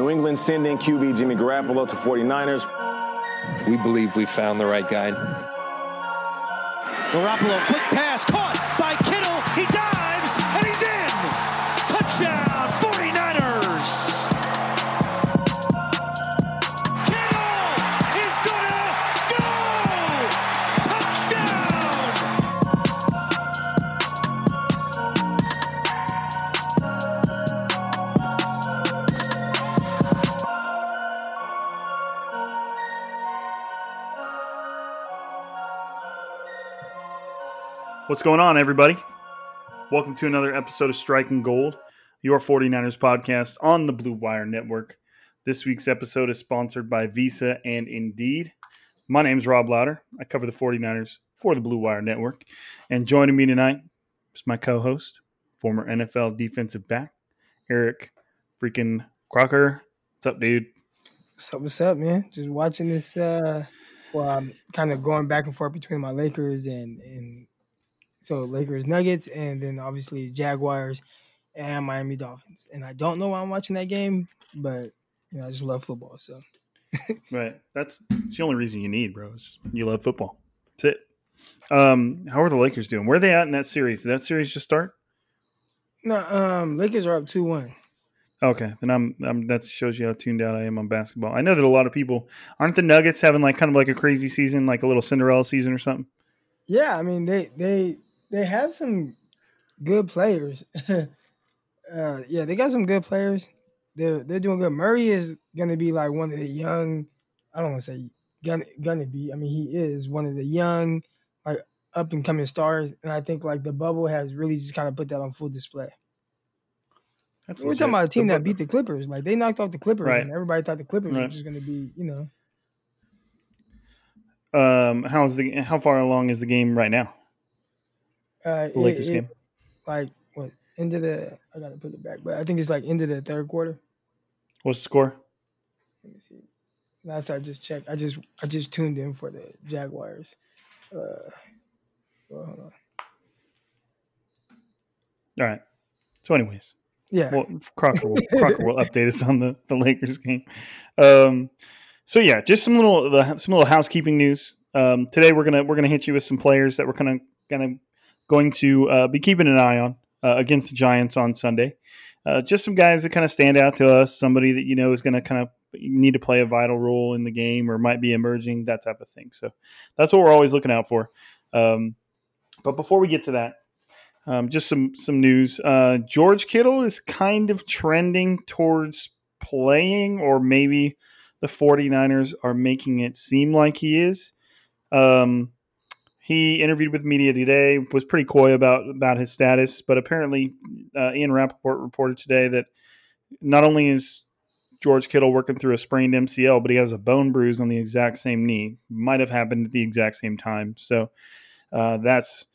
New England sending QB Jimmy Garoppolo to 49ers. We believe we found the right guy. Garoppolo, quick pass, caught What's going on, everybody? Welcome to another episode of Striking Gold, your 49ers podcast on the Blue Wire Network. This week's episode is sponsored by Visa and Indeed. My name is Rob Louder. I cover the 49ers for the Blue Wire Network. And joining me tonight is my co host, former NFL defensive back, Eric freaking Crocker. What's up, dude? What's up? What's up, man? Just watching this. uh Well, I'm kind of going back and forth between my Lakers and and so Lakers Nuggets, and then obviously Jaguars and Miami Dolphins. And I don't know why I'm watching that game, but you know I just love football. So Right. That's, that's the only reason you need, bro. It's just you love football. That's it. Um, how are the Lakers doing? Where are they at in that series? Did that series just start? no, um, Lakers are up two one. Okay, then I'm, I'm. That shows you how tuned out I am on basketball. I know that a lot of people aren't the Nuggets having like kind of like a crazy season, like a little Cinderella season or something. Yeah, I mean they they they have some good players. uh, yeah, they got some good players. They're they're doing good. Murray is gonna be like one of the young. I don't want to say gonna gonna be. I mean, he is one of the young, like up and coming stars. And I think like the bubble has really just kind of put that on full display. That's We're legit. talking about a team that beat the Clippers. Like they knocked off the Clippers, Right. and everybody thought the Clippers were just gonna be, you know. Um, how's the how far along is the game right now? Uh, The Lakers it- it- game. like what into the I gotta put it back, but I think it's like into the third quarter. What's the score? Let me see. Last I just checked, I just I just tuned in for the Jaguars. Uh, well, hold on. All right. So, anyways, Yeah. Well, Crocker will, Crocker will update us on the, the Lakers game. Um, so yeah, just some little the, some little housekeeping news. Um, today we're gonna we're gonna hit you with some players that we're kind of of going to uh, be keeping an eye on uh, against the Giants on Sunday. Uh, just some guys that kind of stand out to us. Somebody that you know is going to kind of need to play a vital role in the game or might be emerging, that type of thing. So that's what we're always looking out for. Um, but before we get to that, um, just some some news. Uh, George Kittle is kind of trending towards playing, or maybe the 49ers are making it seem like he is. Um, he interviewed with media today, was pretty coy about about his status, but apparently uh, Ian Rapoport reported today that not only is George Kittle working through a sprained MCL, but he has a bone bruise on the exact same knee. Might have happened at the exact same time. So uh, that's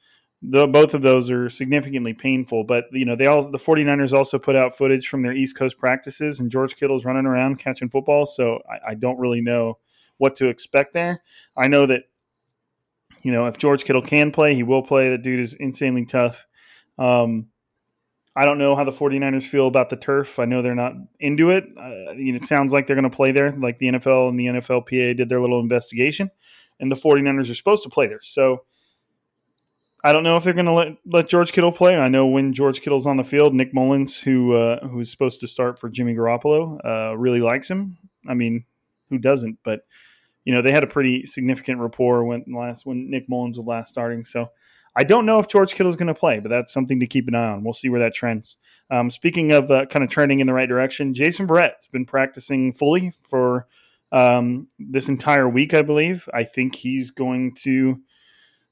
the, both of those are significantly painful. But you know, they all the 49ers also put out footage from their East Coast practices, and George Kittle's running around catching football. So I, I don't really know what to expect there. I know that you know if George Kittle can play, he will play. That dude is insanely tough. Um, I don't know how the 49ers feel about the turf. I know they're not into it. Uh, you know, it sounds like they're going to play there, like the NFL and the NFLPA did their little investigation, and the 49ers are supposed to play there. So I don't know if they're going to let let George Kittle play. I know when George Kittle's on the field, Nick Mullens, who uh, who is supposed to start for Jimmy Garoppolo, uh, really likes him. I mean, who doesn't? But you know, they had a pretty significant rapport when last when Nick Mullens was last starting. So I don't know if George Kittle is going to play, but that's something to keep an eye on. We'll see where that trends. Um, speaking of uh, kind of trending in the right direction, Jason Verrett's been practicing fully for um, this entire week, I believe. I think he's going to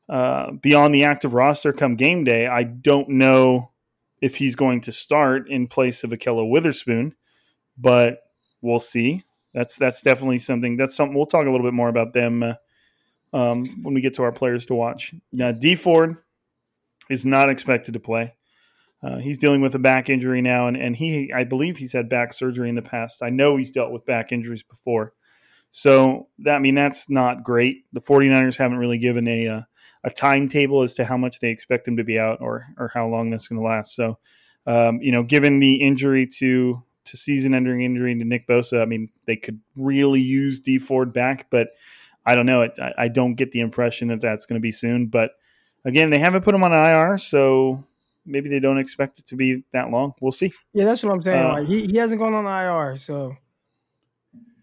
uh, be on the active roster come game day. I don't know if he's going to start in place of Ahkello Witherspoon, but we'll see. That's that's definitely something. That's something we'll talk a little bit more about them. Uh, um, when we get to our players to watch. Now, Dee Ford is not expected to play. Uh, he's dealing with a back injury now, and, and he, I believe, he's had back surgery in the past. I know he's dealt with back injuries before. So, that, I mean, that's not great. The 49ers haven't really given a, uh, a timetable as to how much they expect him to be out or, or how long that's going to last. So, um, you know, given the injury to to season ending injury to Nick Bosa, I mean, they could really use Dee Ford back, but I don't know. It, I, I don't get the impression that that's going to be soon. But again, they haven't put him on IR, so maybe they don't expect it to be that long. We'll see. Yeah, that's what I'm saying. Uh, like he, he hasn't gone on IR, so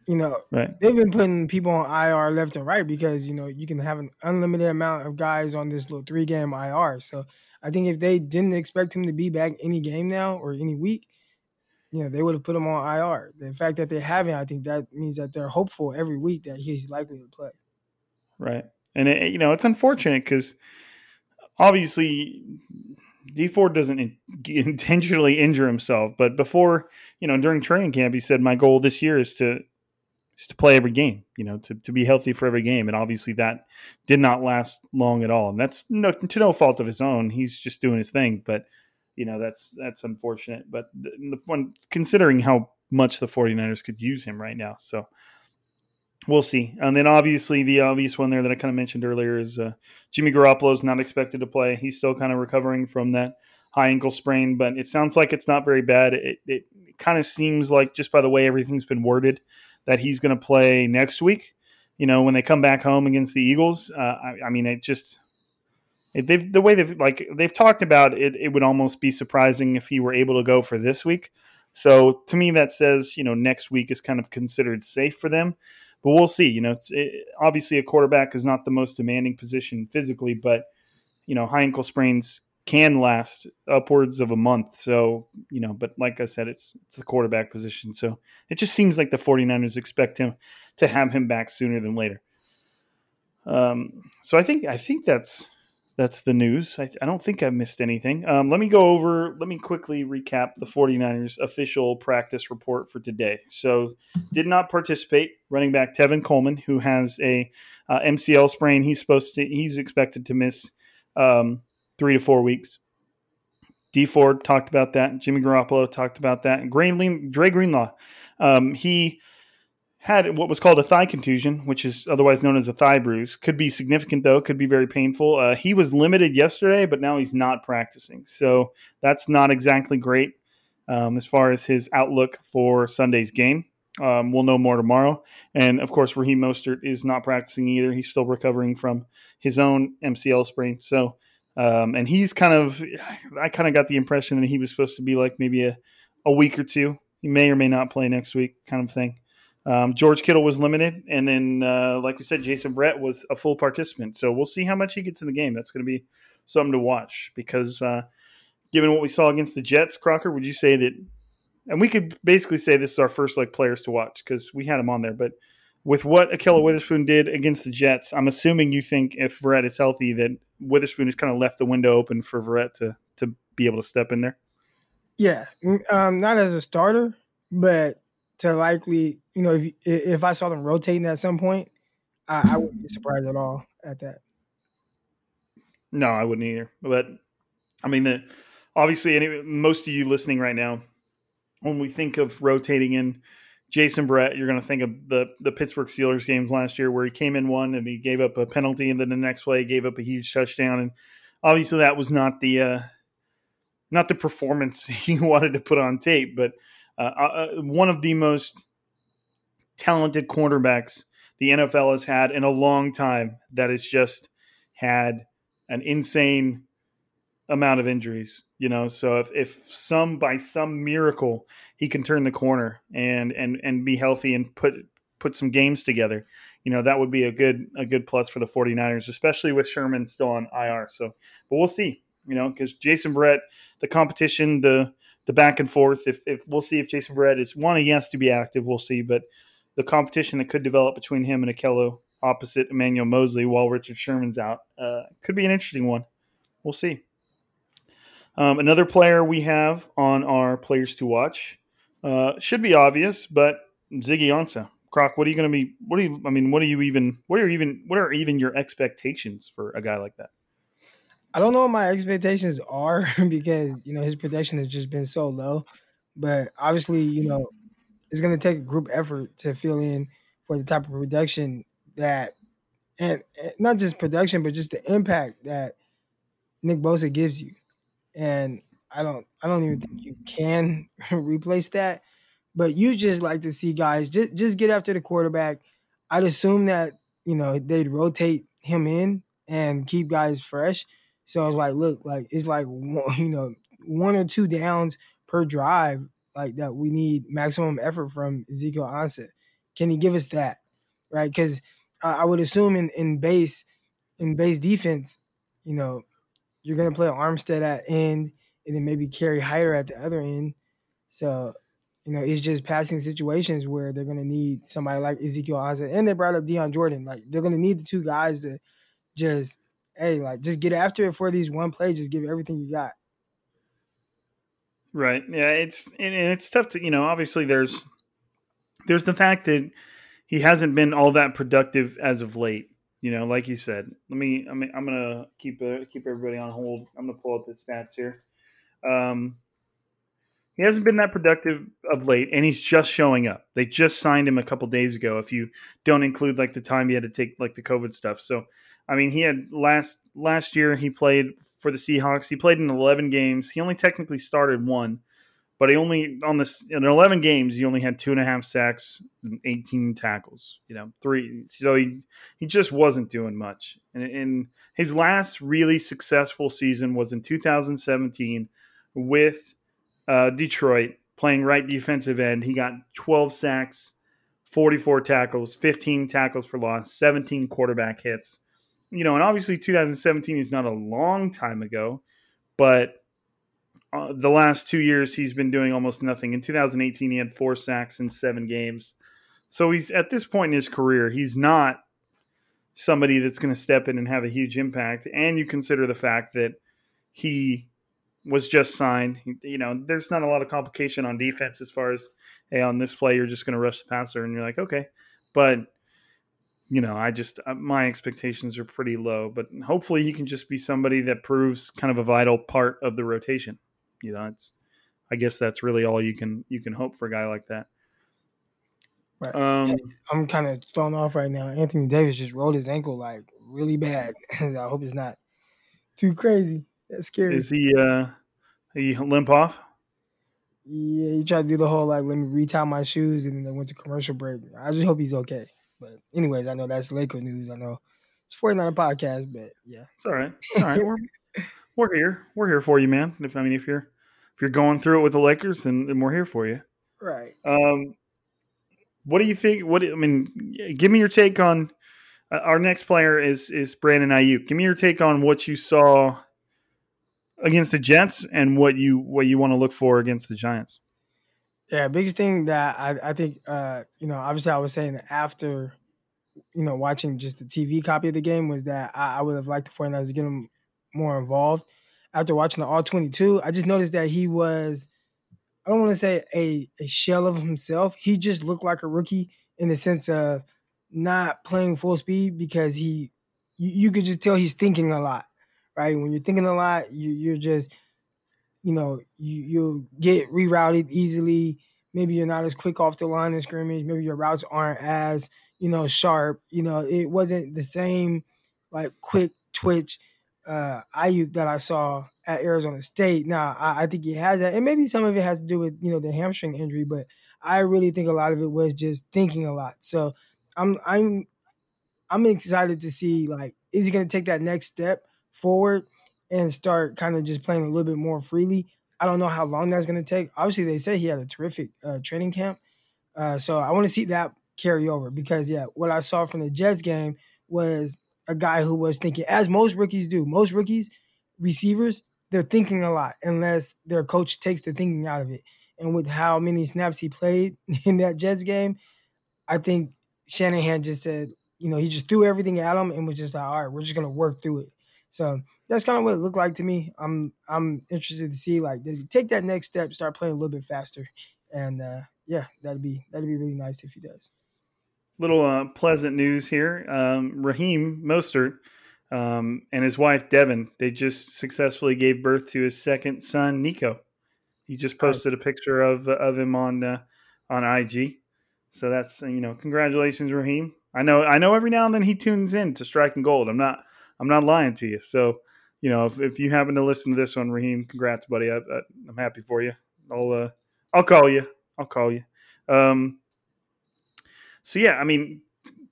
you know right. they've been putting people on IR left and right because you know you can have an unlimited amount of guys on this little three game IR. So I think if they didn't expect him to be back any game now or any week, know, they would have put him on IR. The fact that they haven't, I think that means that they're hopeful every week that he's likely to play. Right. And, it, you know, it's unfortunate because obviously Dee Ford doesn't intentionally injure himself, but before, you know, during training camp, he said, my goal this year is to, is to play every game, you know, to, to be healthy for every game. And obviously that did not last long at all. And that's no, to no fault of his own. He's just doing his thing. But, you know that's that's unfortunate. But the, one considering how much the 49ers could use him right now, so we'll see. And then obviously the obvious one there that I kind of mentioned earlier is uh, Jimmy Garoppolo is not expected to play. He's still kind of recovering from that high ankle sprain, but it sounds like it's not very bad. It, it kind of seems like just by the way everything's been worded that he's going to play next week. You know, when they come back home against the Eagles, uh, I, I mean, it just They've the way they've like they've talked about it. It would almost be surprising if he were able to go for this week. So to me, that says you know next week is kind of considered safe for them. But we'll see. You know, it, obviously a quarterback is not the most demanding position physically, but you know high ankle sprains can last upwards of a month. So, you know, but like I said, it's it's the quarterback position. So it just seems like the 49ers expect him to have him back sooner than later. Um, so I think I think that's that's the news. I, I don't think I missed anything. Um, let me go over, let me quickly recap the 49ers official practice report for today. So, did not participate running back Tevin Coleman, who has a uh, MCL sprain. He's supposed to, he's expected to miss um, three to four weeks. Dee Ford talked about that. Jimmy Garoppolo talked about that. And Dre Greenlaw, um, he had what was called a thigh contusion, which is otherwise known as a thigh bruise. Could be significant though, could be very painful. Uh, he was limited yesterday, but now he's not practicing, so that's not exactly great. um, as far as his outlook for Sunday's game. Um, we'll know more tomorrow. And of course, Raheem Mostert is not practicing either. He's still recovering from his own MCL sprain. So, um, and he's kind of, I kind of got the impression that he was supposed to be like maybe a, a week or two. He may or may not play next week, kind of thing. Um, George Kittle was limited, and then, uh, like we said, Jason Verrett was a full participant. So we'll see how much he gets in the game. That's going to be something to watch because, uh, given what we saw against the Jets, Crocker, would you say that? And we could basically say this is our first like players to watch because we had him on there. But with what Ahkello Witherspoon did against the Jets, I'm assuming you think if Verrett is healthy, that Witherspoon has kind of left the window open for Verrett to to be able to step in there. Yeah, um, not as a starter, but to likely, you know, if if I saw them rotating at some point, I, I wouldn't be surprised at all at that. No, I wouldn't either. But I mean, the obviously, any, most of you listening right now, when we think of rotating in Jason Verrett, you're going to think of the the Pittsburgh Steelers games last year where he came in one and he gave up a penalty, and then the next play gave up a huge touchdown, and obviously that was not the uh, not the performance he wanted to put on tape, but uh, uh, one of the most talented cornerbacks the NFL has had in a long time. That has just had an insane amount of injuries. You know, so if, if some by some miracle he can turn the corner and and and be healthy and put put some games together, you know, that would be a good a good plus for the 49ers, especially with Sherman still on IR. So, but we'll see, you know, because Jason Verrett the competition, the the back and forth. If, if we'll see if Jason Verrett is one, has to be active. We'll see, but the competition that could develop between him and Ahkello opposite Emmanuel Moseley while Richard Sherman's out uh, could be an interesting one. We'll see. Um, another player we have on our players to watch uh, should be obvious, but Ziggy Ansah. Croc, what are you going to be? What are you? I mean, what are you even? What are even? What are even your expectations for a guy like that? I don't know what my expectations are because you know his production has just been so low. But obviously, you know, it's going to take a group effort to fill in for the type of production that, and, and not just production, but just the impact that Nick Bosa gives you and I don't I don't even think you can replace that. But you just like to see guys just just get after the quarterback. I'd assume that you know they'd rotate him in and keep guys fresh. So it's like, look, like it's like you know one or two downs per drive, like that. We need maximum effort from Ezekiel Ansah. Can he give us that, right? Because I would assume in in base in base defense, you know, you're gonna play Armstead at end, and then maybe Kerry Hyder at the other end. So, you know, it's just passing situations where they're gonna need somebody like Ezekiel Ansah, and they brought up Dion Jordan. Like they're gonna need the two guys to just, hey, like just get after it for these one play. Just give everything you got. Right. Yeah. It's and it's tough to you know. Obviously, there's there's the fact that he hasn't been all that productive as of late. You know, like you said, let me. I mean, I'm gonna keep uh, keep everybody on hold. I'm gonna pull up the stats here. Um, he hasn't been that productive of late, and he's just showing up. They just signed him a couple days ago. If you don't include like the time he had to take like the COVID stuff, so I mean, he had last last year he played for the Seahawks. He played in 11 games. He only technically started one, but he only on this in 11 games he only had two and a half sacks and 18 tackles you know three so he he just wasn't doing much and, and his last really successful season was in 2017 with uh, detroit playing right defensive end he got 12 sacks 44 tackles 15 tackles for loss 17 quarterback hits you know and obviously 2017 is not a long time ago but uh, the last two years he's been doing almost nothing. In 2018, he had four sacks in seven games. So he's at this point in his career, he's not somebody that's going to step in and have a huge impact. And you consider the fact that he was just signed. You know, there's not a lot of complication on defense as far as, hey, on this play, you're just going to rush the passer. And you're like, okay. But, you know, I just, uh, my expectations are pretty low. But hopefully he can just be somebody that proves kind of a vital part of the rotation you know, it's I guess that's really all you can you can hope for a guy like that. Right. Um, I'm kind of thrown off right now. Anthony Davis just rolled his ankle like really bad. I hope it's not too crazy. That's scary. Is he uh he limp off? Yeah, he tried to do the whole like let me retie my shoes and then they went to commercial break. I just hope he's okay. But anyways, I know that's Laker news. I know it's 49 podcast, but yeah. It's all right. It's all right. we're, we're here. We're here for you, man. If I mean if you're if you're going through it with the Lakers, then, then we're here for you. Right. Um what do you think what I mean give me your take on uh, our next player is is Brandon Aiyuk. Give me your take on what you saw against the Jets and what you what you want to look for against the Giants. Yeah, biggest thing that I, I think uh, you know, obviously I was saying after you know, watching just the TV copy of the game was that I, I would have liked the 49ers to get him more involved. After watching the all 22, I just noticed that he was I don't want to say a, a shell of himself. He just looked like a rookie in the sense of not playing full speed because he you, you could just tell he's thinking a lot right? When you're thinking a lot, you, you're just, you know, you you get rerouted easily. Maybe you're not as quick off the line of scrimmage. Maybe your routes aren't as you know sharp. You know, it wasn't the same like quick twitch uh Aiyuk that I saw at Arizona State. Now I, I think he has that, and maybe some of it has to do with you know the hamstring injury, but I really think a lot of it was just thinking a lot. So I'm I'm I'm excited to see like is he going to take that next step forward and start kind of just playing a little bit more freely. I don't know how long that's going to take. Obviously, they said he had a terrific uh, training camp, uh, so I want to see that carry over because yeah, what I saw from the Jets game was a guy who was thinking, as most rookies do. Most rookies, receivers, they're thinking a lot unless their coach takes the thinking out of it. And with how many snaps he played in that Jets game, I think Shanahan just said, you know, he just threw everything at him and was just like, all right, we're just gonna work through it. So that's kind of what it looked like to me. I'm I'm interested to see like does he take that next step, start playing a little bit faster, and uh, yeah, that'd be that'd be really nice if he does. Little uh, pleasant news here: um, Raheem Mostert um, and his wife Devin they just successfully gave birth to his second son, Nico. He just posted nice. a picture of of him on uh, on IG. So that's you know, congratulations, Raheem. I know I know every now and then he tunes in to Striking Gold. I'm not I'm not lying to you. So, you know, if, if you happen to listen to this one, Raheem, congrats, buddy. I, am happy for you. I'll uh, I'll call you. I'll call you. Um, so yeah, I mean,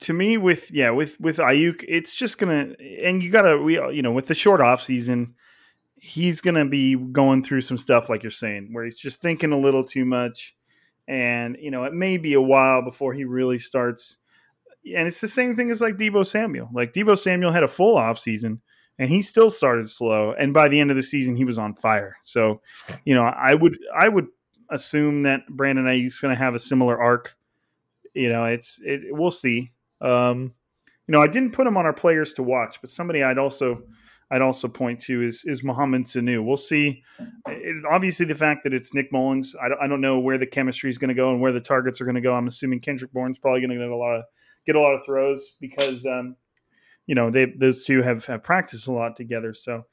to me, with yeah, with with Aiyuk, it's just gonna and you gotta we you know with the short off season, he's gonna be going through some stuff like you're saying, where he's just thinking a little too much, and you know it may be a while before he really starts and it's the same thing as like Deebo Samuel. Like Deebo Samuel had a full off season and he still started slow and by the end of the season he was on fire. So, you know, I would I would assume that Brandon Aiyuk's going to have a similar arc. You know, it's it, we'll see. Um, you know, I didn't put him on our players to watch, but somebody I'd also I'd also point to is is Mohamed Sanu. We'll see. It, obviously, the fact that it's Nick Mullens, I don't, I don't know where the chemistry is going to go and where the targets are going to go. I'm assuming Kendrick Bourne's probably going to get a lot of get a lot of throws because um, you know they those two have have practiced a lot together. So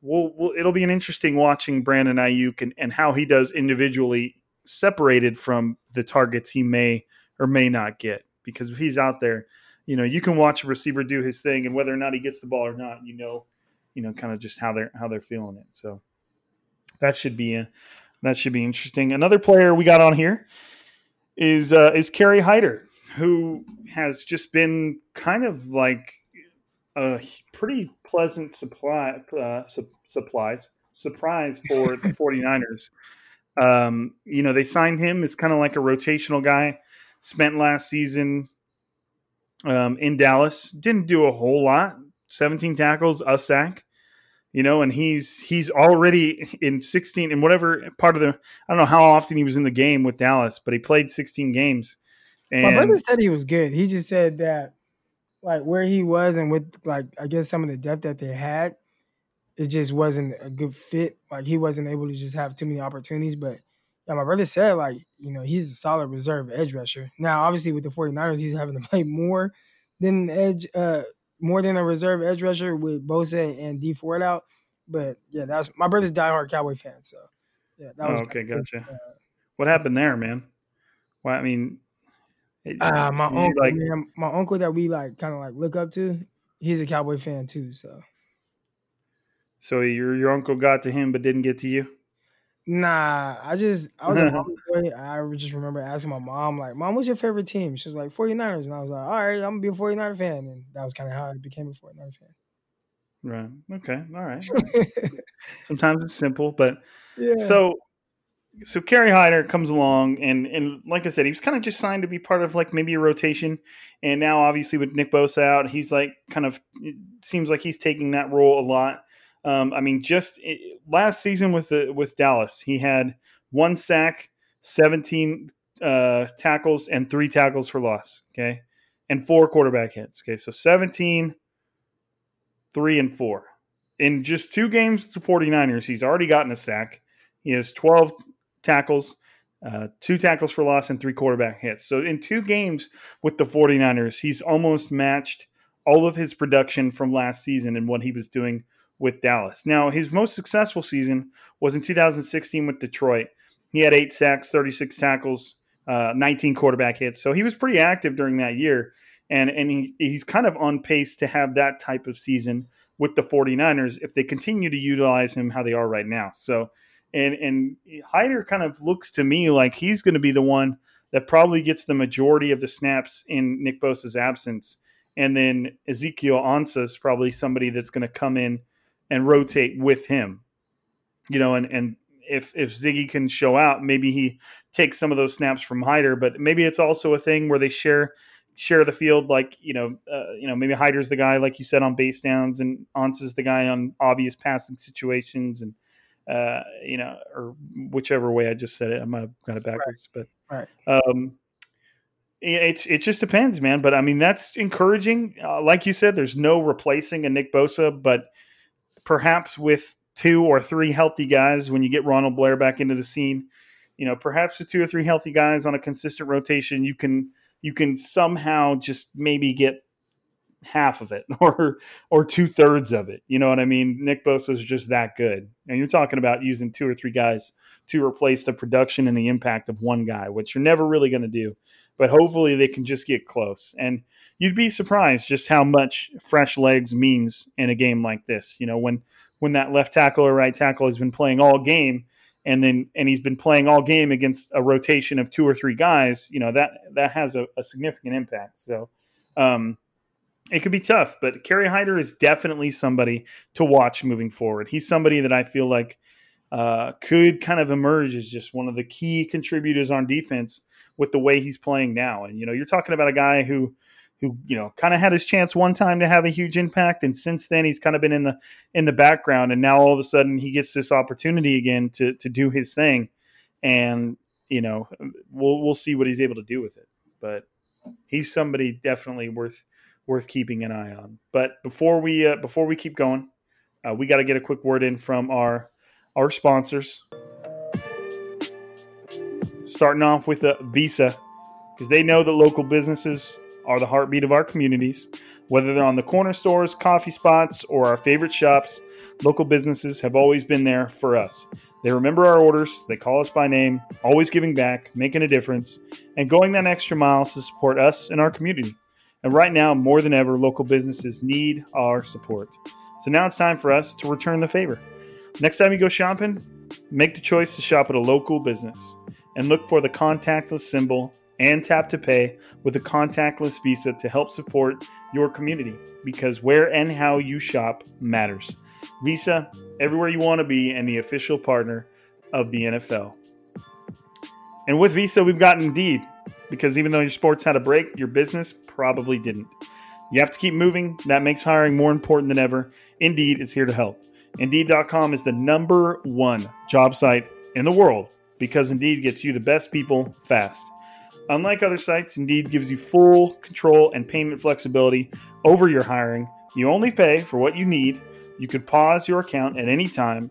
we'll, we'll it'll be an interesting watching Brandon Aiyuk and, and how he does individually separated from the targets he may or may not get. Because if he's out there, you know, you can watch a receiver do his thing, and whether or not he gets the ball or not, you know, you know, kind of just how they're how they're feeling it. So that should be a that should be interesting. Another player we got on here is uh, is Kerry Hyder who has just been kind of like a pretty pleasant supply uh, su- supplies surprise for the 49ers. Um, you know, they signed him. It's kind of like a rotational guy. Spent last season um, in Dallas. Didn't do a whole lot. 17 tackles, a sack. You know, and he's he's already in 16 and whatever part of the I don't know how often he was in the game with Dallas, but he played 16 games and My brother said he was good. He just said that like where he was and with like I guess some of the depth that they had, it just wasn't a good fit. Like he wasn't able to just have too many opportunities. But yeah, my brother said like, you know, he's a solid reserve edge rusher. Now, obviously with the 49ers, he's having to play more than edge uh more than a reserve edge rusher with Bosa and Dee Ford out. But yeah, that's my brother's diehard Cowboy fan. So yeah, that was oh, okay, gotcha. Uh, what happened there, man? Well, I mean, uh, my uncle, like, man, my uncle that we like kind of like look up to, he's a Cowboy fan too. So, so your your uncle got to him but didn't get to you. Nah, I just I was a boy. I just remember asking my mom, like, Mom, what's your favorite team? She was like 49ers. And I was like, All right, I'm gonna be a 49er fan. And that was kind of how I became a 49er fan. Right. Okay. All right. Sometimes it's simple, but Yeah. so so Kerry Hyder comes along and and like I said, he was kind of just signed to be part of like maybe a rotation. And now obviously with Nick Bosa out, he's like kind of seems like he's taking that role a lot. Um, I mean, just it, last season with the with Dallas, he had one sack, seventeen uh, tackles, and three tackles for loss. Okay, and four quarterback hits. Okay, so 17, three, and four. In just two games to 49ers, he's already gotten a sack. He has 12 tackles, uh, two tackles for loss, and three quarterback hits. So in two games with the 49ers, he's almost matched all of his production from last season and what he was doing with Dallas. Now, his most successful season was in 2016 with Detroit. He had eight sacks, 36 tackles, uh, 19 quarterback hits. So he was pretty active during that year. And, and he, he's kind of on pace to have that type of season with the 49ers if they continue to utilize him how they are right now. So, and, and Hyder kind of looks to me like he's going to be the one that probably gets the majority of the snaps in Nick Bosa's absence. And then Ezekiel Ansah is probably somebody that's going to come in and rotate with him. You know, and, and if if Ziggy can show out, maybe he takes some of those snaps from Hyder, but maybe it's also a thing where they share share the field like you know uh, you know maybe Hyder's the guy like you said on base downs and Ansah's the guy on obvious passing situations and uh, you know or whichever way I just said it I might have got it backwards Right. but um it's it just depends man but I mean that's encouraging uh, like you said there's no replacing a Nick Bosa but perhaps with two or three healthy guys when you get Ronald Blair back into the scene you know perhaps with two or three healthy guys on a consistent rotation you can you can somehow just maybe get half of it or or two thirds of it. You know what I mean? Nick Bosa is just that good, and you're talking about using two or three guys to replace the production and the impact of one guy, which you're never really going to do. But hopefully they can just get close, and you'd be surprised just how much fresh legs means in a game like this. You know when when that left tackle or right tackle has been playing all game and then and he's been playing all game against a rotation of two or three guys, you know that that has a, a significant impact. So um, it could be tough, but Kerry Hyder is definitely somebody to watch moving forward. He's somebody that I feel like uh, could kind of emerge as just one of the key contributors on defense with the way he's playing now. And you know, you're talking about a guy who who you know kind of had his chance one time to have a huge impact and since then he's kind of been in the in the background and now all of a sudden he gets this opportunity again to to do his thing and you know we'll we'll see what he's able to do with it but he's somebody definitely worth worth keeping an eye on but before we uh, before we keep going uh, we got to get a quick word in from our our sponsors starting off with a visa because they know that local businesses are the heartbeat of our communities. Whether they're on the corner stores, coffee spots, or our favorite shops, local businesses have always been there for us. They remember our orders, they call us by name, always giving back, making a difference, and going that extra mile to support us and our community. And right now, more than ever, local businesses need our support. So now it's time for us to return the favor. Next time you go shopping, make the choice to shop at a local business and look for the contactless symbol and tap to pay with a contactless visa to help support your community because where and how you shop matters. Visa, everywhere you want to be, and the official partner of the NFL. And with Visa, we've got Indeed because even though your sports had a break, your business probably didn't. You have to keep moving. That makes hiring more important than ever. Indeed is here to help. Indeed.com is the number one job site in the world because Indeed gets you the best people fast. Unlike other sites, Indeed gives you full control and payment flexibility over your hiring. You only pay for what you need. You can pause your account at any time,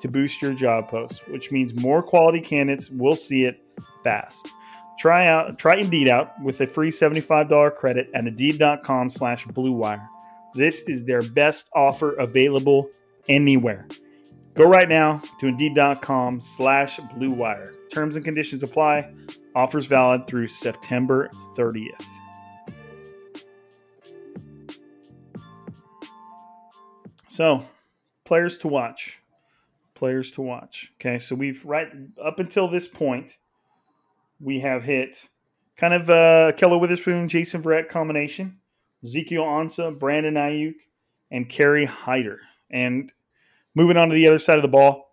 to boost your job post, which means more quality candidates will see it fast. Try out try Indeed out with a free $75 credit at Indeed.com slash Blue Wire. This is their best offer available anywhere. Go right now to Indeed.com slash Blue Wire. Terms and conditions apply. Offers valid through September 30th. So, players to watch. Players to watch. Okay, so we've right up until this point, we have hit kind of uh Ahkello Witherspoon, Jason Verrett combination, Ezekiel Ansah, Brandon Aiyuk, and Kerry Hyder. And moving on to the other side of the ball,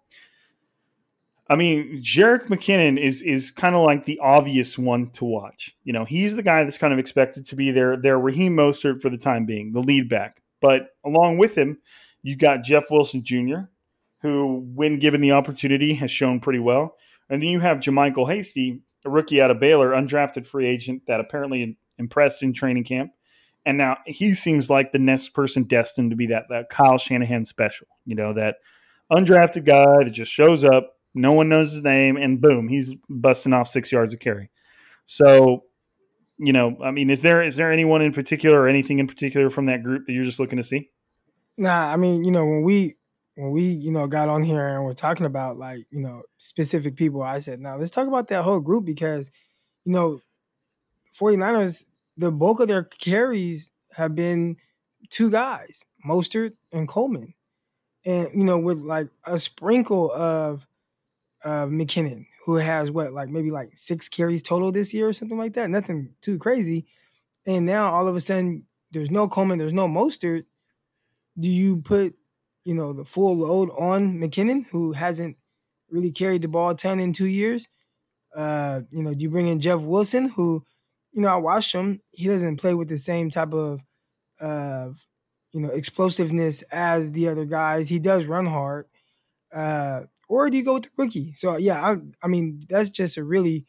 I mean, Jerick McKinnon is is kind of like the obvious one to watch. You know, he's the guy that's kind of expected to be their their Raheem Mostert for the time being, the lead back. But along with him, you've got Jeff Wilson Jr., who, when given the opportunity, has shown pretty well. And then you have JaMycal Hasty, a rookie out of Baylor, undrafted free agent that apparently impressed in training camp. And now he seems like the next person destined to be that, that Kyle Shanahan special, you know, that undrafted guy that just shows up, no one knows his name, and boom, he's busting off six yards of carry. So, you know, I mean, is there is there anyone in particular or anything in particular from that group that you're just looking to see? Nah, I mean, you know, when we when we, you know, got on here and we're talking about like, you know, specific people, I said, now let's talk about that whole group because, you know, 49ers, the bulk of their carries have been two guys, Mostert and Coleman. And, you know, with like a sprinkle of uh, McKinnon, who has what, like maybe like six carries total this year or something like that. Nothing too crazy. And now all of a sudden, there's no Coleman, there's no Mostert. Do you put, you know, the full load on McKinnon, who hasn't really carried the ball a ton in two years? Uh, you know, do you bring in Jeff Wilson, who, you know, I watched him. He doesn't play with the same type of, uh, you know, explosiveness as the other guys. He does run hard. Uh, or do you go with the rookie? So yeah, I, I mean that's just a really,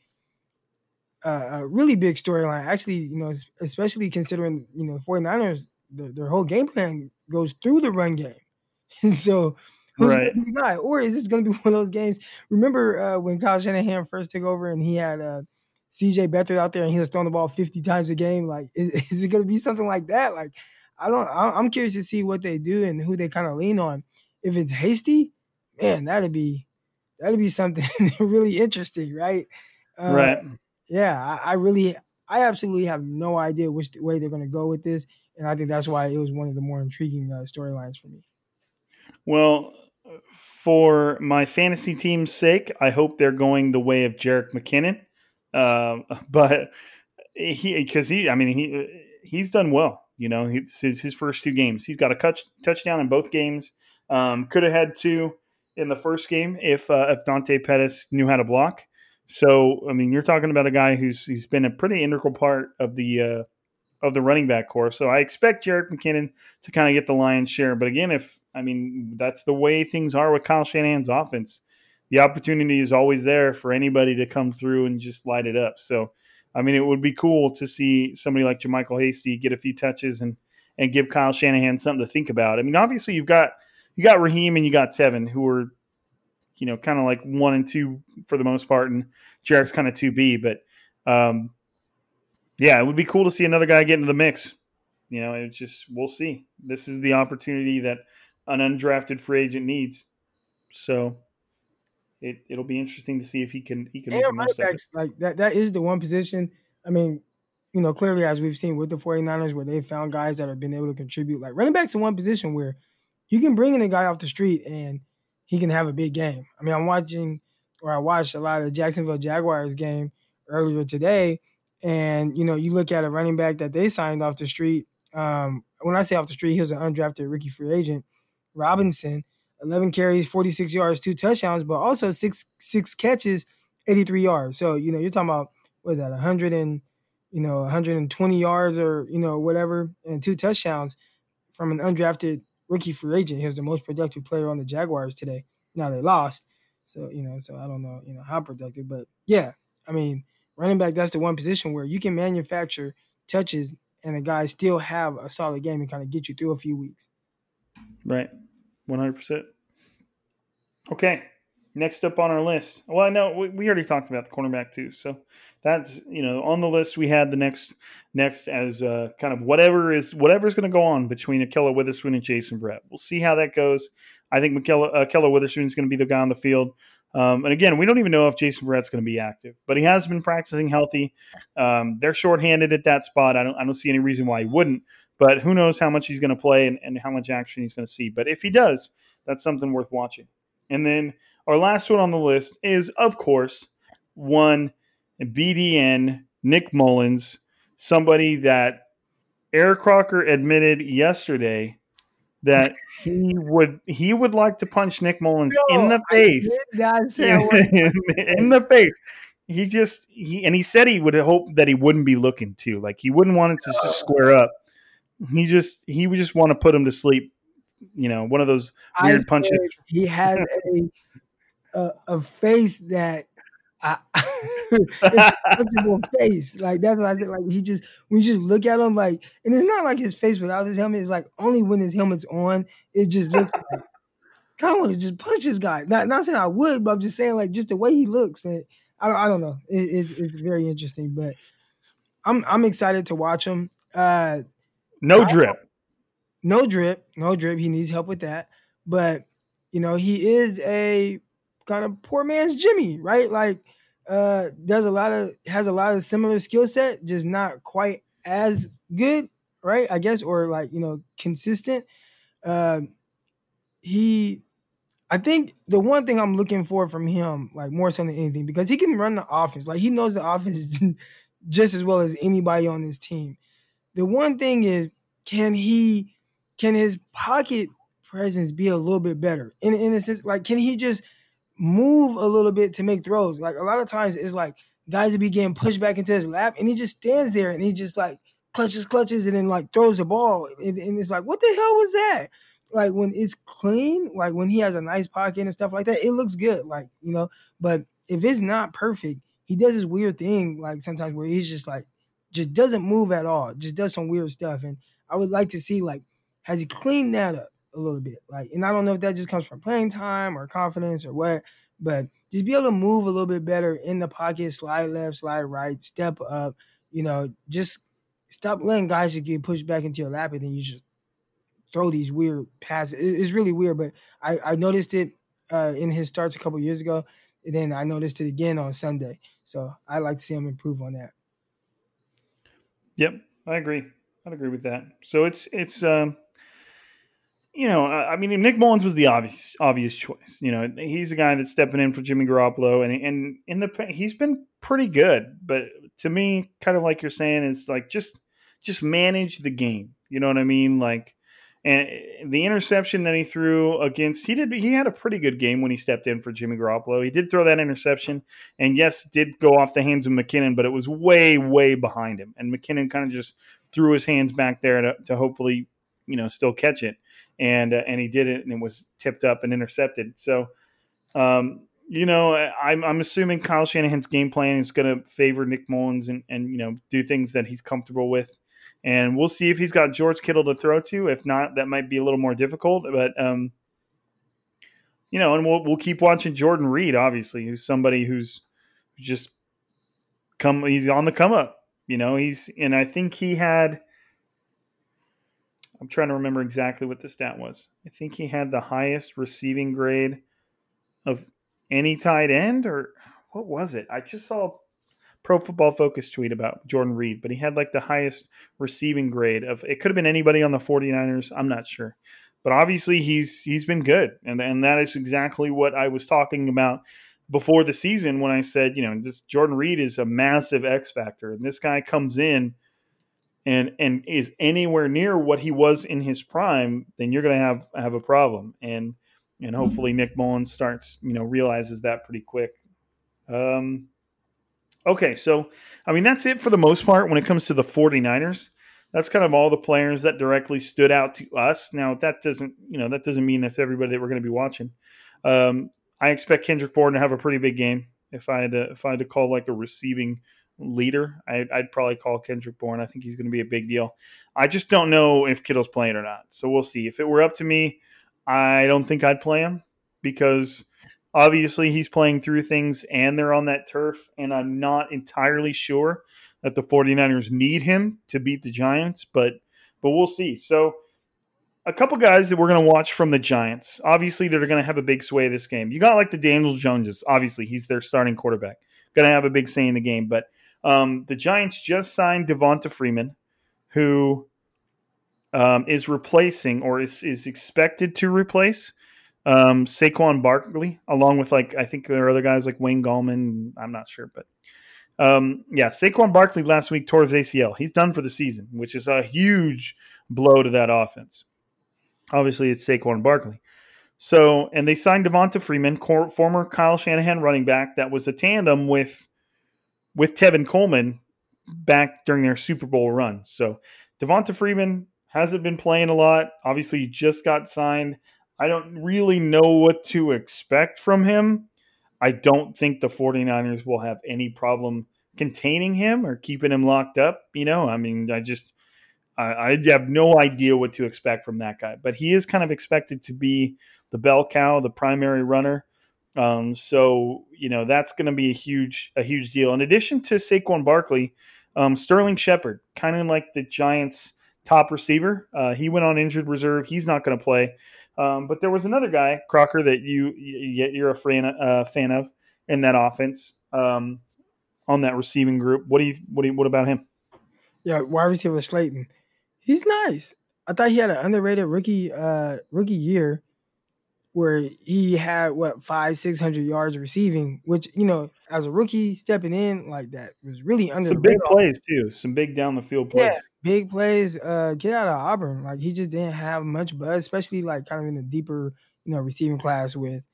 uh, a really big storyline. Actually, you know, especially considering you know the 49ers, the, their whole game plan goes through the run game. so who's Right. the guy? Or is this going to be one of those games? Remember uh, when Kyle Shanahan first took over and he had uh, C.J. Beathard out there and he was throwing the ball 50 times a game? Like, is, is it going to be something like that? Like, I don't. I'm curious to see what they do and who they kind of lean on. If it's hasty, man, that'd be that'd be something really interesting, right? Uh, right. Yeah, I, I really, I absolutely have no idea which way they're going to go with this, and I think that's why it was one of the more intriguing uh, storylines for me. Well, for my fantasy team's sake, I hope they're going the way of Jerick McKinnon. Um, but he, because he, I mean, he he's done well. You know, it's his, first two games. He's got a touch, touchdown in both games. Um, could have had two in the first game if uh, if Dante Pettis knew how to block. So, I mean, you're talking about a guy who's who's been a pretty integral part of the uh, of the running back corps. So I expect Jerick McKinnon to kind of get the lion's share. But again, if I mean that's the way things are with Kyle Shanahan's offense, the opportunity is always there for anybody to come through and just light it up. So I mean, it would be cool to see somebody like JaMycal Hasty get a few touches and and give Kyle Shanahan something to think about. I mean, obviously you've got you got Raheem and you got Tevin who are you know kind of like one and two for the most part, and Jerick's kind of two B, but. Um, yeah, it would be cool to see another guy get into the mix. You know, it's just we'll see. This is the opportunity that an undrafted free agent needs. So it it'll be interesting to see if he can he can make the And running most backs, like that, that is the one position. I mean, you know, clearly as we've seen with the 49ers where they found guys that have been able to contribute. Like running backs in one position where you can bring in a guy off the street and he can have a big game. I mean, I'm watching or I watched a lot of the Jacksonville Jaguars game earlier today. And, you know, you look at a running back that they signed off the street. Um, when I say off the street, he was an undrafted rookie free agent, Robinson. 11 carries, 46 yards, two touchdowns, but also six six catches, 83 yards. So, you know, you're talking about what is that, 100 and you know, 120 yards or, you know, whatever, and two touchdowns from an undrafted rookie free agent. He was the most productive player on the Jaguars today. Now they lost. So, you know, so I don't know, you know, how productive, but yeah, I mean, running back, that's the one position where you can manufacture touches and a guy still have a solid game and kind of get you through a few weeks. Right. One hundred percent. Okay, next up on our list. Well, I know we, already talked about the cornerback too, so that's you know on the list we had the next next as uh, kind of whatever is whatever's going to go on between Ahkello Witherspoon and Jason Verrett. We'll see how that goes. I think Ahkello, Ahkello Witherspoon is going to be the guy on the field. Um, and again, we don't even know if Jason Verrett's going to be active, but he has been practicing healthy. Um, they're shorthanded at that spot. I don't, I don't see any reason why he wouldn't. But who knows how much he's going to play and, and how much action he's going to see. But if he does, that's something worth watching. And then our last one on the list is, of course, one BDN Nick Mullens, somebody that Eric Crocker admitted yesterday that he would he would like to punch Nick Mullens No, in the face. did not say in, in the face. He just he and he said he would hope that he wouldn't be looking to like he wouldn't want it to just square up. He just he would just want to put him to sleep. You know, one of those weird punches. He has a, a a face that I, it's a punchable face. Like that's what I said. Like he just when you just look at him, like, and it's not like his face without his helmet. It's like only when his helmet's on, it just looks like kind of want to just punch this guy. Not not saying I would, but I'm just saying like just the way he looks. And I don't I don't know. It, it's it's very interesting, but I'm I'm excited to watch him. Uh, No drip. no drip, no drip. He needs help with that. But you know, he is a kind of poor man's Jimmy, right? Like uh does a lot of has a lot of similar skill set, just not quite as good, right? I guess, or like, you know, consistent. Uh, he I think the one thing I'm looking for from him, like more so than anything, because he can run the offense. Like he knows the offense just as well as anybody on this team. The one thing is, can he can his pocket presence be a little bit better? In in a sense, like can he just move a little bit to make throws? Like a lot of times it's like guys will be getting pushed back into his lap and he just stands there and he just like clutches, clutches, and then like throws the ball. And, and it's like, what the hell was that? Like when it's clean, like when he has a nice pocket and stuff like that, it looks good. Like, you know, but if it's not perfect, he does this weird thing, like sometimes where he's just like just doesn't move at all, just does some weird stuff. And I would like to see like has he cleaned that up a little bit? Like, and I don't know if that just comes from playing time or confidence or what, but just be able to move a little bit better in the pocket, slide left, slide right, step up, you know, just stop letting guys just get pushed back into your lap and then you just throw these weird passes. It's really weird, but I, I noticed it uh, in his starts a couple years ago, and then I noticed it again on Sunday. So I like to see him improve on that. Yep, I agree. I'd agree with that. So it's it's um, you know, I, mean, Nick Mullens was the obvious obvious choice. You know, he's the guy that's stepping in for Jimmy Garoppolo, and and in the he's been pretty good. But to me, kind of like you're saying, is like just just manage the game. You know what I mean? Like, and the interception that he threw against he did he had a pretty good game when he stepped in for Jimmy Garoppolo. He did throw that interception, and yes, did go off the hands of McKinnon, but it was way way behind him, and McKinnon kind of just threw his hands back there to, to hopefully you know still catch it, and uh, and he did it, and it was tipped up and intercepted. So. Um, you know, I'm, I'm assuming Kyle Shanahan's game plan is going to favor Nick Mullens and, and, you know, do things that he's comfortable with and we'll see if he's got George Kittle to throw to. If not, that might be a little more difficult. But um, you know, and we'll we'll keep watching Jordan Reed, obviously, who's somebody who's just come. He's on the come up. You know, he's and I think he had. I'm trying to remember exactly what the stat was. I think he had the highest receiving grade of any tight end, or what was it? I just saw a Pro Football Focus tweet about Jordan Reed, but he had like the highest receiving grade of it could have been anybody on the 49ers, I'm not sure. But obviously he's he's been good. And and that is exactly what I was talking about before the season when I said, you know, this Jordan Reed is a massive X factor and this guy comes in and and is anywhere near what he was in his prime, then you're going to have have a problem. And and hopefully Nick Mullens starts, you know, realizes that pretty quick. Um Okay, so I mean that's it for the most part when it comes to the 49ers. That's kind of all the players that directly stood out to us. Now that doesn't, you know, that doesn't mean that's everybody that we're going to be watching. Um, I expect Kendrick Bourne to have a pretty big game. If I had to, if I had to call like a receiving leader, I, I'd probably call Kendrick Bourne. I think he's going to be a big deal. I just don't know if Kittle's playing or not, so we'll see. If it were up to me, I don't think I'd play him because Obviously, he's playing through things and they're on that turf, and I'm not entirely sure that the 49ers need him to beat the Giants, but but we'll see. So a couple guys that we're going to watch from the Giants. Obviously, they're going to have a big sway this game. You got like the Daniel Joneses. Obviously, he's their starting quarterback. Going to have a big say in the game. But um, the Giants just signed Devonta Freeman, who um, is replacing or is, is expected to replace um, Saquon Barkley, along with like I think there are other guys like Wayne Gallman. I'm not sure, but um, yeah, Saquon Barkley last week tore his ACL. He's done for the season, which is a huge blow to that offense. Obviously, it's Saquon Barkley. So, and they signed Devonta Freeman, former Kyle Shanahan running back, that was a tandem with with Tevin Coleman back during their Super Bowl run. So, Devonta Freeman hasn't been playing a lot. Obviously, he just got signed. I don't really know what to expect from him. I don't think the 49ers will have any problem containing him or keeping him locked up. You know, I mean, I just, I, I have no idea what to expect from that guy, but he is kind of expected to be the bell cow, the primary runner. Um, so you know that's going to be a huge, a huge deal. In addition to Saquon Barkley, um, Sterling Shepard, kind of like the Giants' top receiver, uh, he went on injured reserve. He's not going to play. Um, but there was another guy, Crocker, that you, you are a fan, uh, fan of in that offense um, on that receiving group. What do you what do you, what about him? Yeah, wide receiver Slayton. He's nice. I thought he had an underrated rookie uh, rookie year where he had what five six hundred yards receiving, which you know as a rookie stepping in like that was really under some big plays too, some big down the field plays. Yeah, big plays. Uh, get out of Auburn. Like he just didn't have much buzz, especially like kind of in the deeper, you know, receiving class with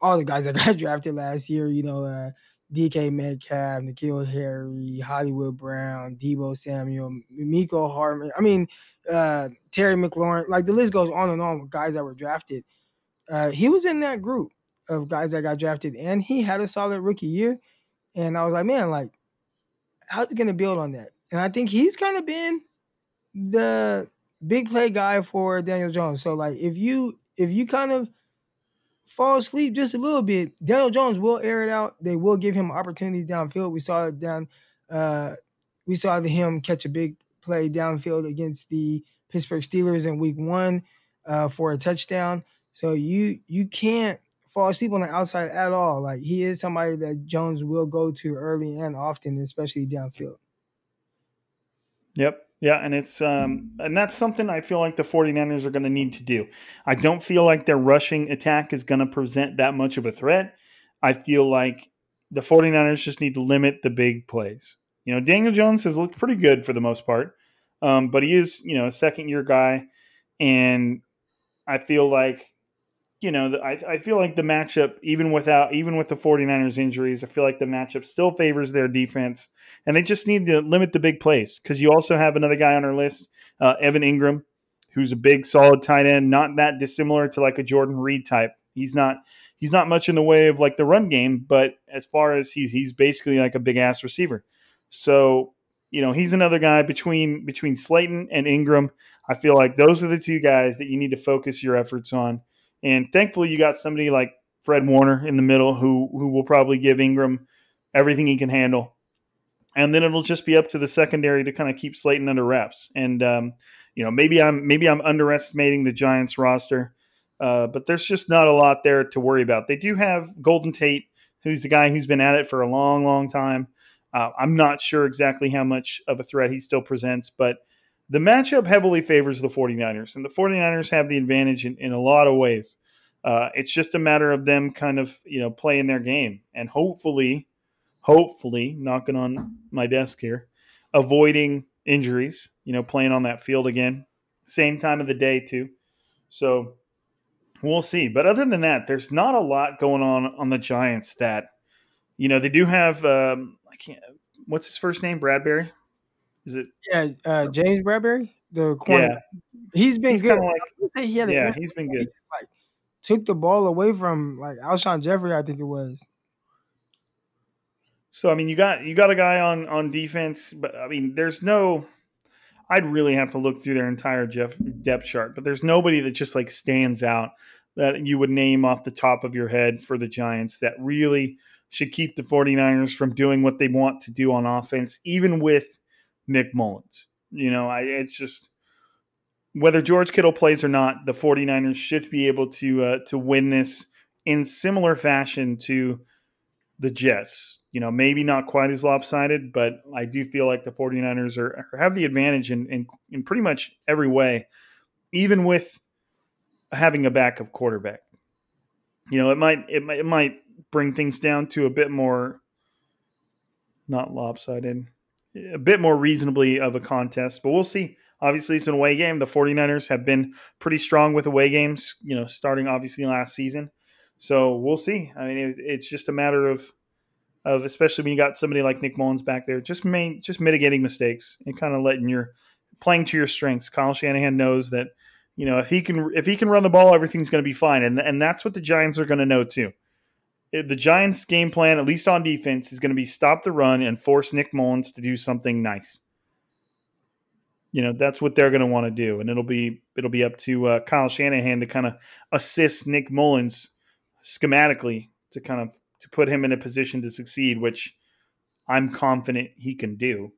all the guys that got drafted last year. You know, uh, DK Metcalf, N'Keal Harry, Hollywood Brown, Deebo Samuel, Mecole Hardman. I mean, uh, Terry McLaurin. Like the list goes on and on with guys that were drafted. Uh, he was in that group of guys that got drafted, and he had a solid rookie year. And I was like, man, like, how's he gonna build on that? And I think he's kind of been the big play guy for Daniel Jones. So like if you if you kind of fall asleep just a little bit, Daniel Jones will air it out. They will give him opportunities downfield. We saw it down uh we saw him catch a big play downfield against the Pittsburgh Steelers in week 1 uh for a touchdown. So you you can't fall asleep on the outside at all. Like he is somebody that Jones will go to early and often, especially downfield. Yep. Yeah, and it's um and that's something I feel like the 49ers are going to need to do. I don't feel like their rushing attack is going to present that much of a threat. I feel like the 49ers just need to limit the big plays. You know, Daniel Jones has looked pretty good for the most part. Um, but he is, you know, a second year guy and I feel like you know, I, I feel like the matchup, even without, even with the 49ers injuries, I feel like the matchup still favors their defense. And they just need to limit the big plays because you also have another guy on our list, uh, Evan Engram, who's a big, solid tight end, not that dissimilar to like a Jordan Reed type. He's not, he's not much in the way of like the run game, but as far as he's, he's basically like a big ass receiver. So, you know, he's another guy between, between Slayton and Ingram. I feel like those are the two guys that you need to focus your efforts on and thankfully, you got somebody like Fred Warner in the middle who who will probably give Engram everything he can handle. And then it'll just be up to the secondary to kind of keep Slayton under wraps. And um, you know, maybe I'm maybe I'm underestimating the Giants roster, uh, but there's just not a lot there to worry about. They do have Golden Tate, who's the guy who's been at it for a long, long time. Uh, I'm not sure exactly how much of a threat he still presents, but the matchup heavily favors the 49ers, and the 49ers have the advantage in, in a lot of ways. Uh, it's just a matter of them kind of, you know, playing their game and hopefully, hopefully, knocking on my desk here, avoiding injuries, you know, playing on that field again. Same time of the day, too. So we'll see. But other than that, there's not a lot going on on the Giants that, you know, they do have, um, I can't, what's his first name? Bradberry? Is it? Yeah, uh, James Bradberry, the corner. Yeah. He's been he's good. Like, he yeah, he's been good. Like took the ball away from like Alshon Jeffery, I think it was. So I mean, you got you got a guy on on defense, but I mean, there's no. I'd really have to look through their entire Jeff depth chart, but there's nobody that just like stands out that you would name off the top of your head for the Giants that really should keep the 49ers from doing what they want to do on offense, even with Nick Mullens. You know, I, it's just whether George Kittle plays or not, the 49ers should be able to uh, to win this in similar fashion to the Jets. You know, maybe not quite as lopsided, but I do feel like the 49ers are, have the advantage in, in, in pretty much every way, even with having a backup quarterback. You know, it might it might, it might bring things down to a bit more not lopsided, a bit more reasonably of a contest, but we'll see. Obviously, it's an away game. The 49ers have been pretty strong with away games, you know, starting obviously last season. So we'll see. I mean, it's just a matter of of especially when you got somebody like Nick Mullens back there, just main, just mitigating mistakes and kind of letting your playing to your strengths. Kyle Shanahan knows that you know if he can if he can run the ball, everything's going to be fine, and and that's what the Giants are going to know too. The Giants' game plan, at least on defense, is going to be stop the run and force Nick Mullens to do something nice. You know that's what they're going to want to do, and it'll be it'll be up to uh, Kyle Shanahan to kind of assist Nick Mullens schematically to kind of to put him in a position to succeed, which I'm confident he can do.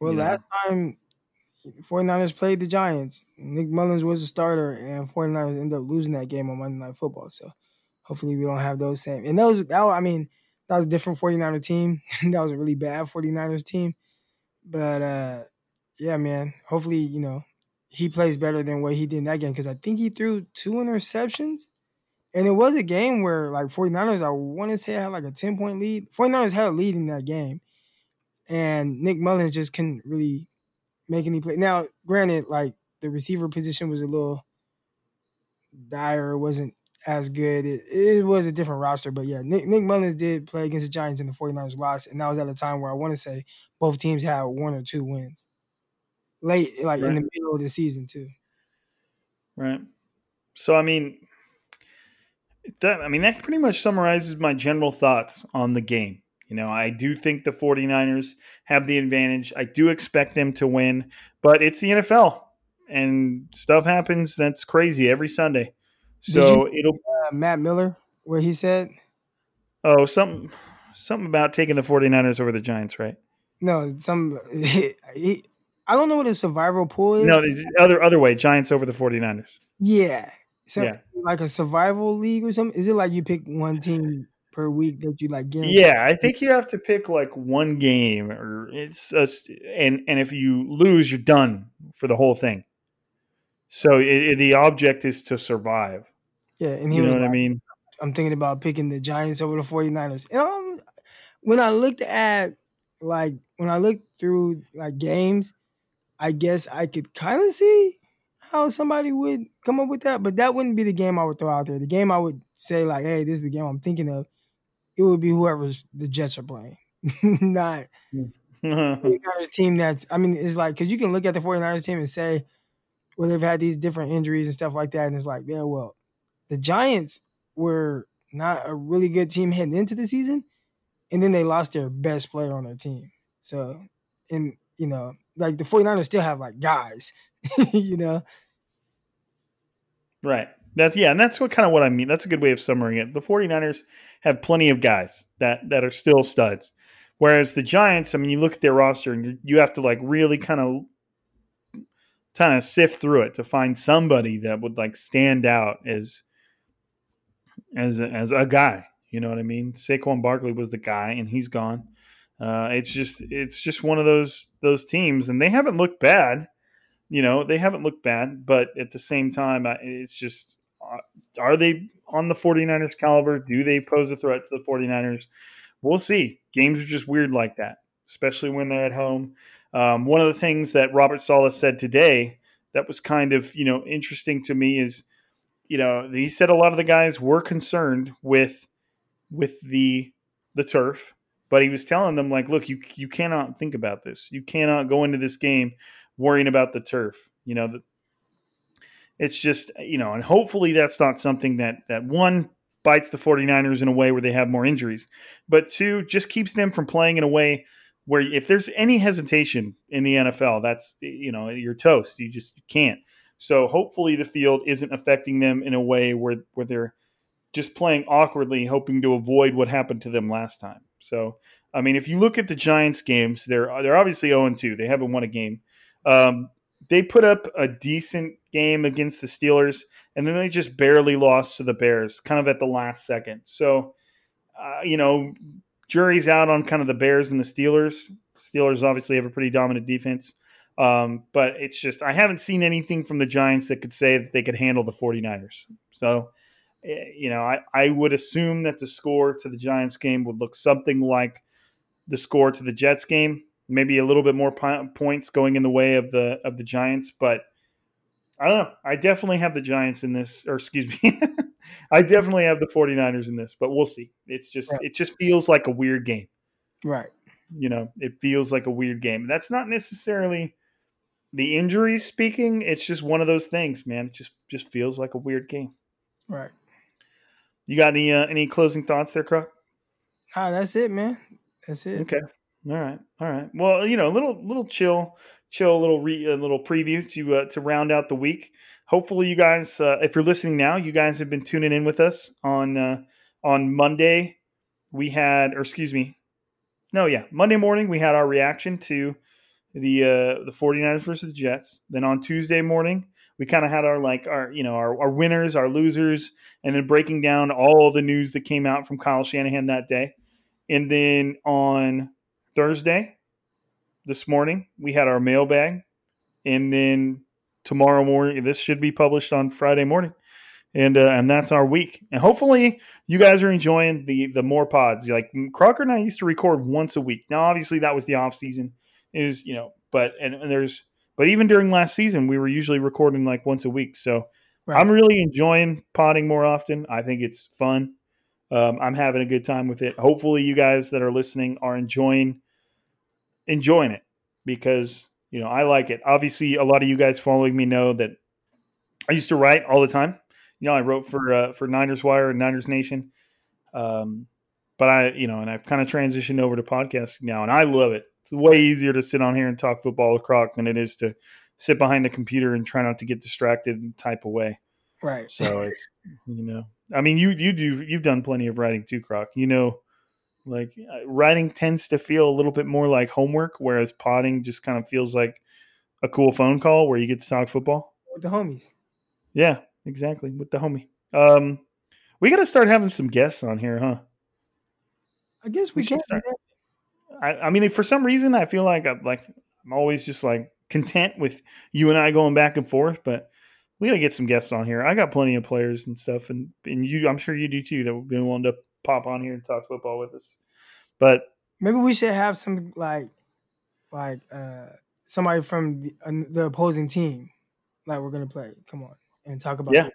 Well, you last know? time 49ers played the Giants, Nick Mullens was a starter, and 49ers ended up losing that game on Monday Night Football. So hopefully we don't have those same. And those, that, I mean, that was a different 49er team. that was a really bad 49ers team. But uh, yeah, man, hopefully, you know, he plays better than what he did in that game because I think he threw two interceptions and it was a game where like 49ers, I want to say had like a 10 point lead. 49ers had a lead in that game. And Nick Mullens just couldn't really make any play. Now, granted, like the receiver position was a little dire, it wasn't as good. It, it was a different roster, but yeah, Nick, Nick Mullens did play against the Giants and the 49ers lost. And that was at a time where I want to say both teams had one or two wins. Late, like right. in the middle of the season, too. Right. So, I mean, that I mean that pretty much summarizes my general thoughts on the game. You know, I do think the 49ers have the advantage. I do expect them to win, but it's the NFL and stuff happens that's crazy every Sunday. So you, it'll uh, Matt Miller where he said Oh, something something about taking the 49ers over the Giants, right? No, some he, I don't know what a survival pool is. No, other other way, Giants over the 49ers. Yeah, so yeah. like a survival league or something? Is it like you pick one team per week that you like guarantee? Yeah, I think you have to pick like one game or it's a, and and if you lose, you're done for the whole thing. So it, it, the object is to survive. Yeah, and he you know what like, I mean. I'm thinking about picking the Giants over the 49ers. And um, when I looked at like when I looked through like games, I guess I could kind of see how somebody would come up with that, but that wouldn't be the game I would throw out there. The game I would say like, "Hey, this is the game I'm thinking of." It would be whoever's the Jets are playing, not 49ers team. That's I mean, it's like because you can look at the 49ers team and say, well, they've had these different injuries and stuff like that, and it's like, yeah, well, the Giants were not a really good team heading into the season, and then they lost their best player on their team. So, and you know, like the 49ers still have like guys, you know. Right. That's yeah, and that's what kind of what I mean. That's a good way of summarizing it. The 49ers have plenty of guys that that are still studs. Whereas the Giants, I mean, you look at their roster and you, you have to like really kind of kind of sift through it to find somebody that would like stand out as as a, as a guy. You know what I mean? Saquon Barkley was the guy, and he's gone. Uh, it's just it's just one of those those teams, and they haven't looked bad. You know, they haven't looked bad, but at the same time, it's just uh, are they on the 49ers caliber? Do they pose a threat to the 49ers? We'll see. Games are just weird like that, especially when they're at home. Um, one of the things that Robert Saleh said today that was kind of you know interesting to me is you know he said a lot of the guys were concerned with with the the turf but he was telling them like, look, you you cannot think about this. You cannot go into this game worrying about the turf. You know, the, it's just you know, and hopefully that's not something that that one bites the 49ers in a way where they have more injuries, but two just keeps them from playing in a way where if there's any hesitation in the NFL, that's you know, you're toast. You just you can't. So hopefully the field isn't affecting them in a way where where they're just playing awkwardly, hoping to avoid what happened to them last time. So I mean, if you look at the Giants games, they're they're obviously 0 2. They haven't won a game. Um, they put up a decent game against the Steelers, and then they just barely lost to the Bears, kind of at the last second. So, uh, you know, jury's out on kind of the Bears and the Steelers. Steelers obviously have a pretty dominant defense. Um, but it's just, I haven't seen anything from the Giants that could say that they could handle the 49ers. So, eh, you know, I, I would assume that the score to the Giants game would look something like the score to the Jets game, maybe a little bit more points going in the way of the of the Giants, but I don't know. I definitely have the Giants in this or excuse me. I definitely have the 49ers in this, but we'll see. It's just it just feels like a weird game. Right. You know, it feels like a weird game. That's not necessarily the injuries speaking, it's just one of those things, man. It just just feels like a weird game. Right. You got any uh, any closing thoughts there, Croc? Ah, that's it, man. That's it. Okay. All right. All right. Well, you know, a little little chill, chill, a little re, a little preview to uh, to round out the week. Hopefully, you guys, uh, if you're listening now, you guys have been tuning in with us on uh, on Monday. We had, or excuse me, no, yeah, Monday morning we had our reaction to the uh, the 49ers versus the Jets. Then on Tuesday morning, we kind of had our like our you know our, our winners, our losers, and then breaking down all the news that came out from Kyle Shanahan that day. And then on Thursday, this morning, we had our mailbag. And then tomorrow morning, this should be published on Friday morning. And uh, and that's our week. And hopefully you guys are enjoying the the more pods. Like Crocker and I used to record once a week. Now obviously that was the off season. Is you know, but and, and there's but even during last season we were usually recording like once a week. So right. I'm really enjoying potting more often. I think it's fun. Um, I'm having a good time with it. Hopefully, you guys that are listening are enjoying enjoying it because you know I like it. Obviously, a lot of you guys following me know that I used to write all the time. You know, I wrote for uh, for Niners Wire and Niners Nation, um, but I you know, and I've kind of transitioned over to podcasting now, and I love it. It's way easier to sit on here and talk football with Croc than it is to sit behind a computer and try not to get distracted and type away. Right. So it's you know, I mean, you you do you've done plenty of writing too, Croc. You know, like uh, writing tends to feel a little bit more like homework, whereas potting just kind of feels like a cool phone call where you get to talk football with the homies. Yeah, exactly with the homie. Um, we got to start having some guests on here, huh? I guess we, we can. Start, I, I mean, for some reason, I feel like I'm like I'm always just like content with you and I going back and forth, but we gotta get some guests on here. I got plenty of players and stuff, and and you, I'm sure you do too. That would be willing to pop on here and talk football with us. But maybe we should have some like like uh somebody from the, uh, the opposing team, like we're gonna play. Come on and talk about. Yeah, it.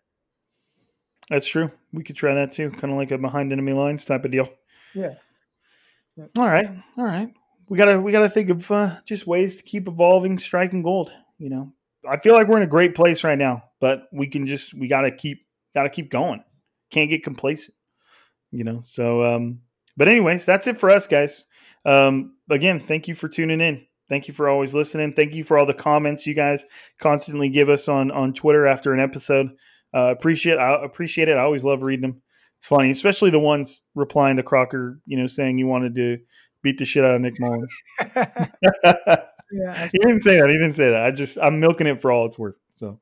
that's true. We could try that too, kind of like a behind enemy lines type of deal. Yeah. All right, all right. We gotta we gotta think of uh, just ways to keep evolving, striking gold. You know, I feel like we're in a great place right now, but we can just we got to keep got to keep going. Can't get complacent, you know. So, um, but anyways, that's it for us, guys. Um, again, thank you for tuning in. Thank you for always listening. Thank you for all the comments you guys constantly give us on on Twitter after an episode. Uh, appreciate I appreciate it. I always love reading them. It's funny, especially the ones replying to Crocker, you know, saying you wanted to beat the shit out of Nick Mullens. Yeah, he didn't say that. He didn't say that. I just I'm milking it for all it's worth. So,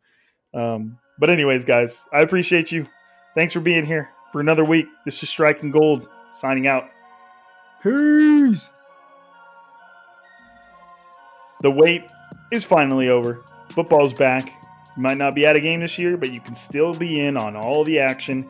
um, but anyways, guys, I appreciate you. Thanks for being here for another week. This is Striking Gold signing out. Peace. The wait is finally over. Football's back. You might not be at a game this year, but you can still be in on all the action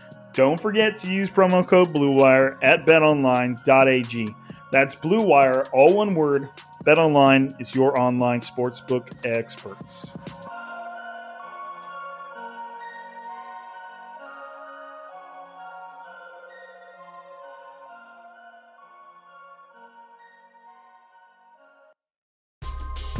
Don't forget to use promo code BlueWire at betonline.ag. That's BlueWire, all one word, BetOnline is your online sportsbook experts.